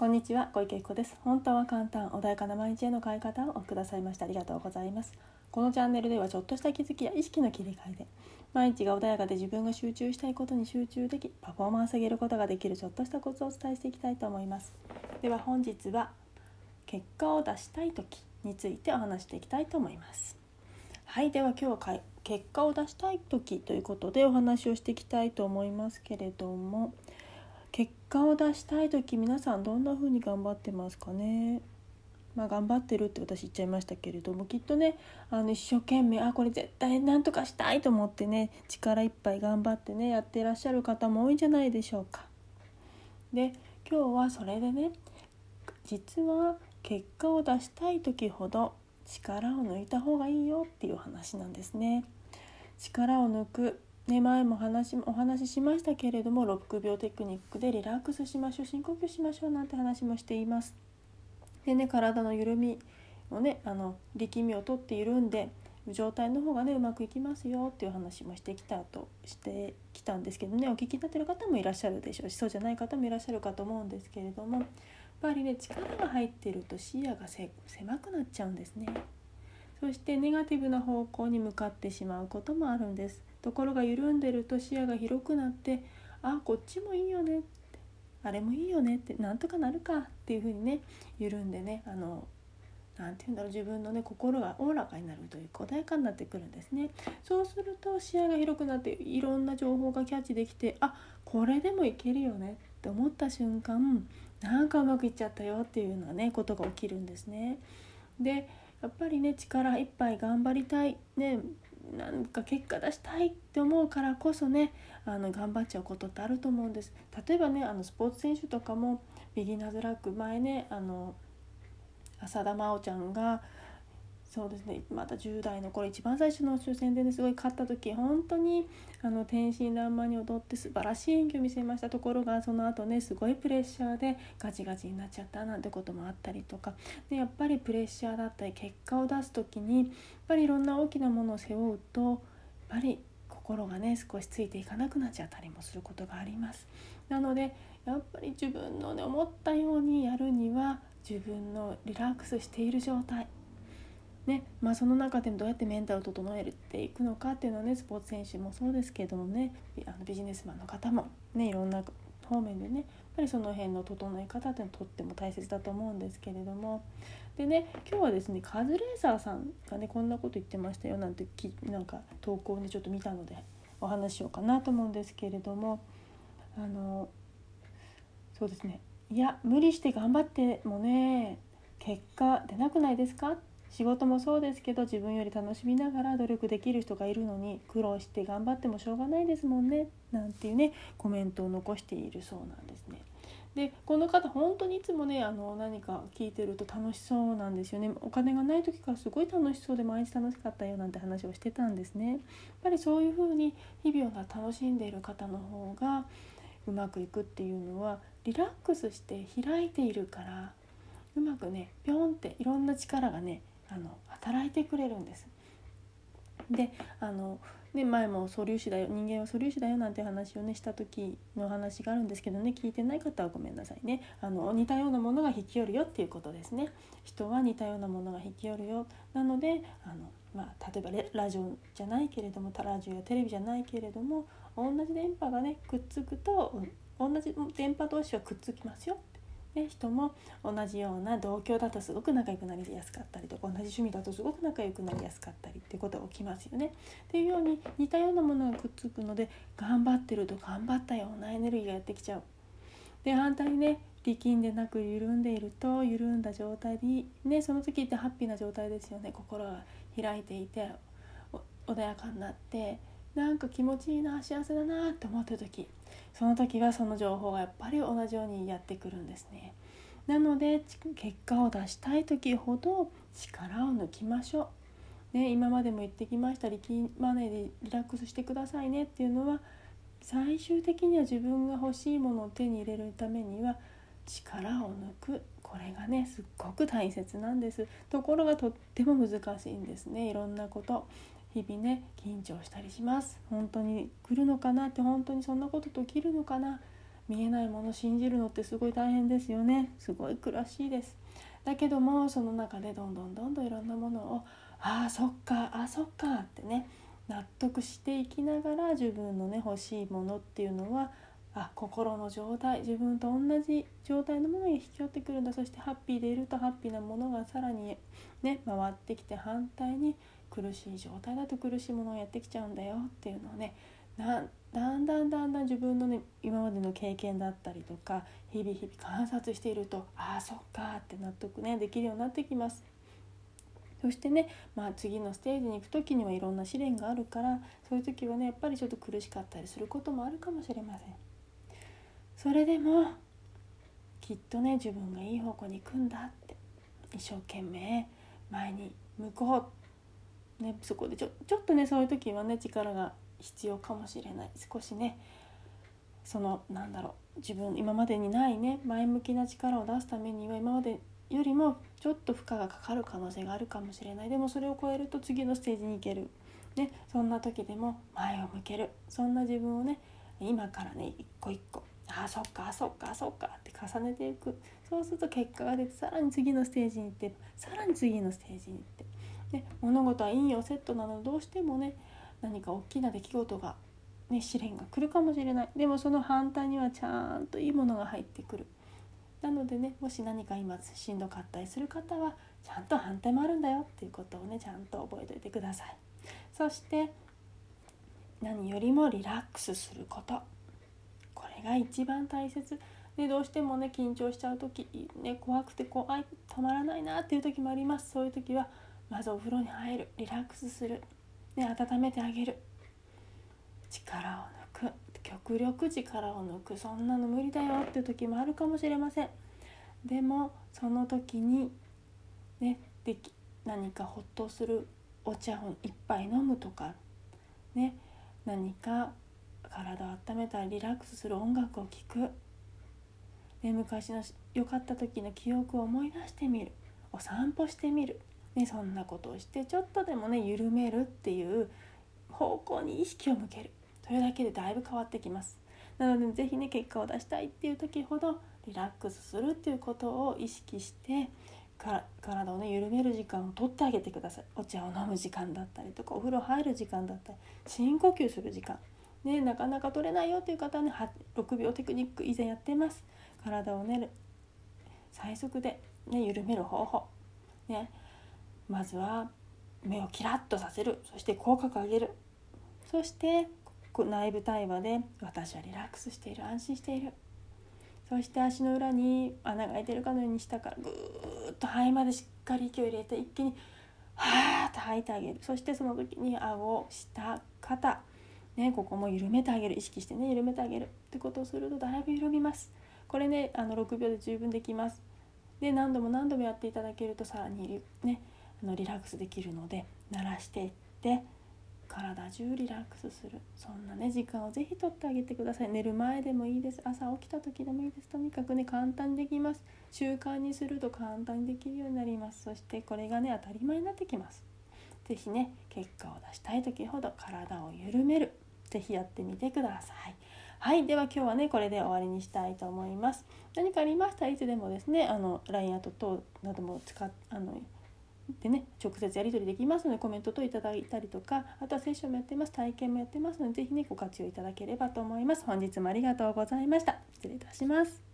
こんにちは小池子です。本当は簡単穏やかな毎日への変え方をくださいましてありがとうございます。このチャンネルではちょっとした気づきや意識の切り替えで毎日が穏やかで自分が集中したいことに集中できパフォーマンス上げることができるちょっとしたコツをお伝えしていきたいと思います。では本日は結果を出したい時についてお話していきたいと思います。はいでは今日は結果を出したい時ということでお話をしていきたいと思いますけれども結果を出したい時皆さんどんな風に頑張ってますかね？まあ、頑張ってるって私言っちゃいましたけれどもきっとねあの一生懸命あこれ絶対なんとかしたいと思ってね力いっぱい頑張ってねやってらっしゃる方も多いんじゃないでしょうか。で今日はそれでね実は結果を出したい時ほど力を抜いた方がいいよっていう話なんですね。力を抜くね、前も話お話ししましたけれども6秒テクニックでリラックスしましょう深呼吸しましょうなんて話もしています。でね体の緩みをねあの力みをとって緩んで状態の方がねうまくいきますよっていう話もしてきたとしてきたんですけどねお聞きになってる方もいらっしゃるでしょうしそうじゃない方もいらっしゃるかと思うんですけれどもやっぱりね力が入ってると視野が狭くなっちゃうんですね。そしてネガティブな方向に向かってしまうこともあるんです。ところが緩んでると視野が広くなってあこっちもいいよね。あれもいいよね。ってなんとかなるかっていうふうにね緩んでねあのなんて言うんだろう自分のね心がおおらかになるというか穏やかになってくるんですね。そうすると視野が広くなっていろんな情報がキャッチできてあこれでもいけるよね。って思った瞬間なんかうまくいっちゃったよっていうようなねことが起きるんですね。でやっぱりね力いっぱい頑張りたい。ねなんか結果出したいって思うからこそねあの頑張っちゃうことってあると思うんです。例えばねあのスポーツ選手とかもビギナーズラック前ねあの浅田真央ちゃんがそうですね。また10代の頃一番最初の抽選ですごい勝った時本当にあの天真爛漫に踊って素晴らしい演技を見せましたところがその後ねすごいプレッシャーでガチガチになっちゃったなんてこともあったりとか。でやっぱりプレッシャーだったり結果を出す時にやっぱりいろんな大きなものを背負うとやっぱり心がね少しついていかなくなっちゃったりもすることがあります。なのでやっぱり自分のね思ったようにやるには自分のリラックスしている状態。ねまあ、その中でどうやってメンタルを整えていくのかっていうのはねスポーツ選手もそうですけどもねあのビジネスマンの方もねいろんな方面でねやっぱりその辺の整え方っていうのはとっても大切だと思うんですけれども。でね今日はですねカズレーサーさんがねこんなこと言ってましたよなんてきなんか投稿をねちょっと見たのでお話ししようかなと思うんですけれども。あのそうですね。いや無理して頑張ってもね結果出なくないですか？仕事もそうですけど自分より楽しみながら努力できる人がいるのに苦労して頑張ってもしょうがないですもんねなんていうねコメントを残しているそうなんですね。でこの方本当にいつもねあの何か聞いてると楽しそうなんですよねお金がない時からすごい楽しそうで毎日楽しかったよなんて話をしてたんですねやっぱりそういう風に日々を楽しんでいる方の方がうまくいくっていうのはリラックスして開いているからうまくねピョンっていろんな力がねあの働いてくれるんです。であのね、前も素粒子だよ人間は素粒子だよなんて話をねした時の話があるんですけどね聞いてない方はごめんなさいね。あの似たようなものが引き寄るよっていうことですね。人は似たようなものが引き寄るよ。なのであの、まあ、例えばラジオじゃないけれどもタラジオやテレビじゃないけれども同じ電波がねくっつくと同じ電波同士はくっつきますよ。で人も同じような同居だとすごく仲良くなりやすかったりとか同じ趣味だとすごく仲良くなりやすかったりっていうことが起きますよね。っていうように似たようなものがくっつくので頑張ってると頑張ったようなエネルギーがやってきちゃう。で反対にね力んでなく緩んでいると緩んだ状態でねその時ってハッピーな状態ですよね心が開いていて穏やかになってなんか気持ちいいな幸せだなって思ってる時その時はその情報がやっぱり同じようにやってくるんですね。なので結果を出したい時ほど力を抜きましょう。ね、今までも言ってきました力まねでリラックスしてくださいねっていうのは最終的には自分が欲しいものを手に入れるためには力を抜くこれがねすっごく大切なんですところがとっても難しいんですねいろんなこと日々ね緊張したりします。本当に来るのかなって本当にそんなことと起きるのかな。見えないもの信じるのってすごい大変ですよね。すごい苦しいです。だけどもその中でどんどんどんどんいろんなものをああそっかあそっかってね納得していきながら自分のね欲しいものっていうのはあ心の状態自分と同じ状態のものに引き寄ってくるんだそしてハッピーでいるとハッピーなものがさらにね回ってきて反対に苦しい状態だと苦しいものをやってきちゃうんだよっていうのをねだんだんだんだん自分のね今までの経験だったりとか日々日々観察しているとああそっかって納得ねできるようになってきます。そしてね、まあ、次のステージに行く時にはいろんな試練があるからそういう時はねやっぱりちょっと苦しかったりすることもあるかもしれません。それでもきっとね自分がいい方向に行くんだって一生懸命前に向こう、ね、そこでちょちょっとねそういう時はね力が必要かもしれない。少しねそのなんだろう自分今までにないね前向きな力を出すためには今までよりもちょっと負荷がかかる可能性があるかもしれない。でもそれを超えると次のステージに行ける、ね、そんな時でも前を向ける。そんな自分をね今からね一個一個あそっかそっかそっかって重ねていく。そうすると結果が出てさらに次のステージに行ってさらに次のステージに行って、ね、物事は陰陽セットなのでどうしてもね何か大きな出来事が、ね、試練が来るかもしれない。でもその反対にはちゃんといいものが入ってくる。なのでねもし何か今しんどかったりする方はちゃんと反対もあるんだよっていうことをねちゃんと覚えておいてください。そして何よりもリラックスすること。が一番大切。でどうしてもね緊張しちゃう時、ね、怖くて怖い止まらないなっていう時もあります。そういう時はまずお風呂に入る。リラックスする、ね、温めてあげる。力を抜く。極力力を抜く。そんなの無理だよっていう時もあるかもしれません。でもその時にねでき何かほっとする。お茶を一杯飲むとか。ね何か体を温めたりリラックスする音楽を聴く、ね、昔の良かった時の記憶を思い出してみる。お散歩してみる、ね、そんなことをしてちょっとでもね緩めるっていう方向に意識を向ける。それだけでだいぶ変わってきます。なので是非ね結果を出したいっていう時ほどリラックスするっていうことを意識して体をね緩める時間をとってあげてください。お茶を飲む時間だったりとかお風呂入る時間だったり深呼吸する時間。ね、なかなか取れないよっていう方はね6秒テクニック以前やってます。体をね最速で、ね、緩める方法、ね、まずは目をキラッとさせる。そして口角上げる。そして内部対話で私はリラックスしている安心している。そして足の裏に穴が開いてるかのように下からぐーっと肺までしっかり息を入れて一気にはーっと吐いてあげる。そしてその時に顎下肩。ね、ここも緩めてあげる意識してね緩めてあげるってことをするとだいぶ緩みます。これねあの6秒で十分できます。で何度も何度もやっていただけるとさらにねあのリラックスできるので慣らしていって体中リラックスする。そんなね時間をぜひとってあげてください。寝る前でもいいです。朝起きた時でもいいです。とにかくね簡単にできます。習慣にすると簡単にできるようになります。そしてこれがね当たり前になってきます。是非ね結果を出したい時ほど体を緩める。ぜひやってみてください。はい、では今日はねこれで終わりにしたいと思います。何かありましたらいつでもですねあの LINE アート等なども使っあのでね直接やり取りできますのでコメントといただいたりとかあとはセッションもやってます体験もやってますので是非ねご活用いただければと思います。本日もありがとうございました。失礼いたします。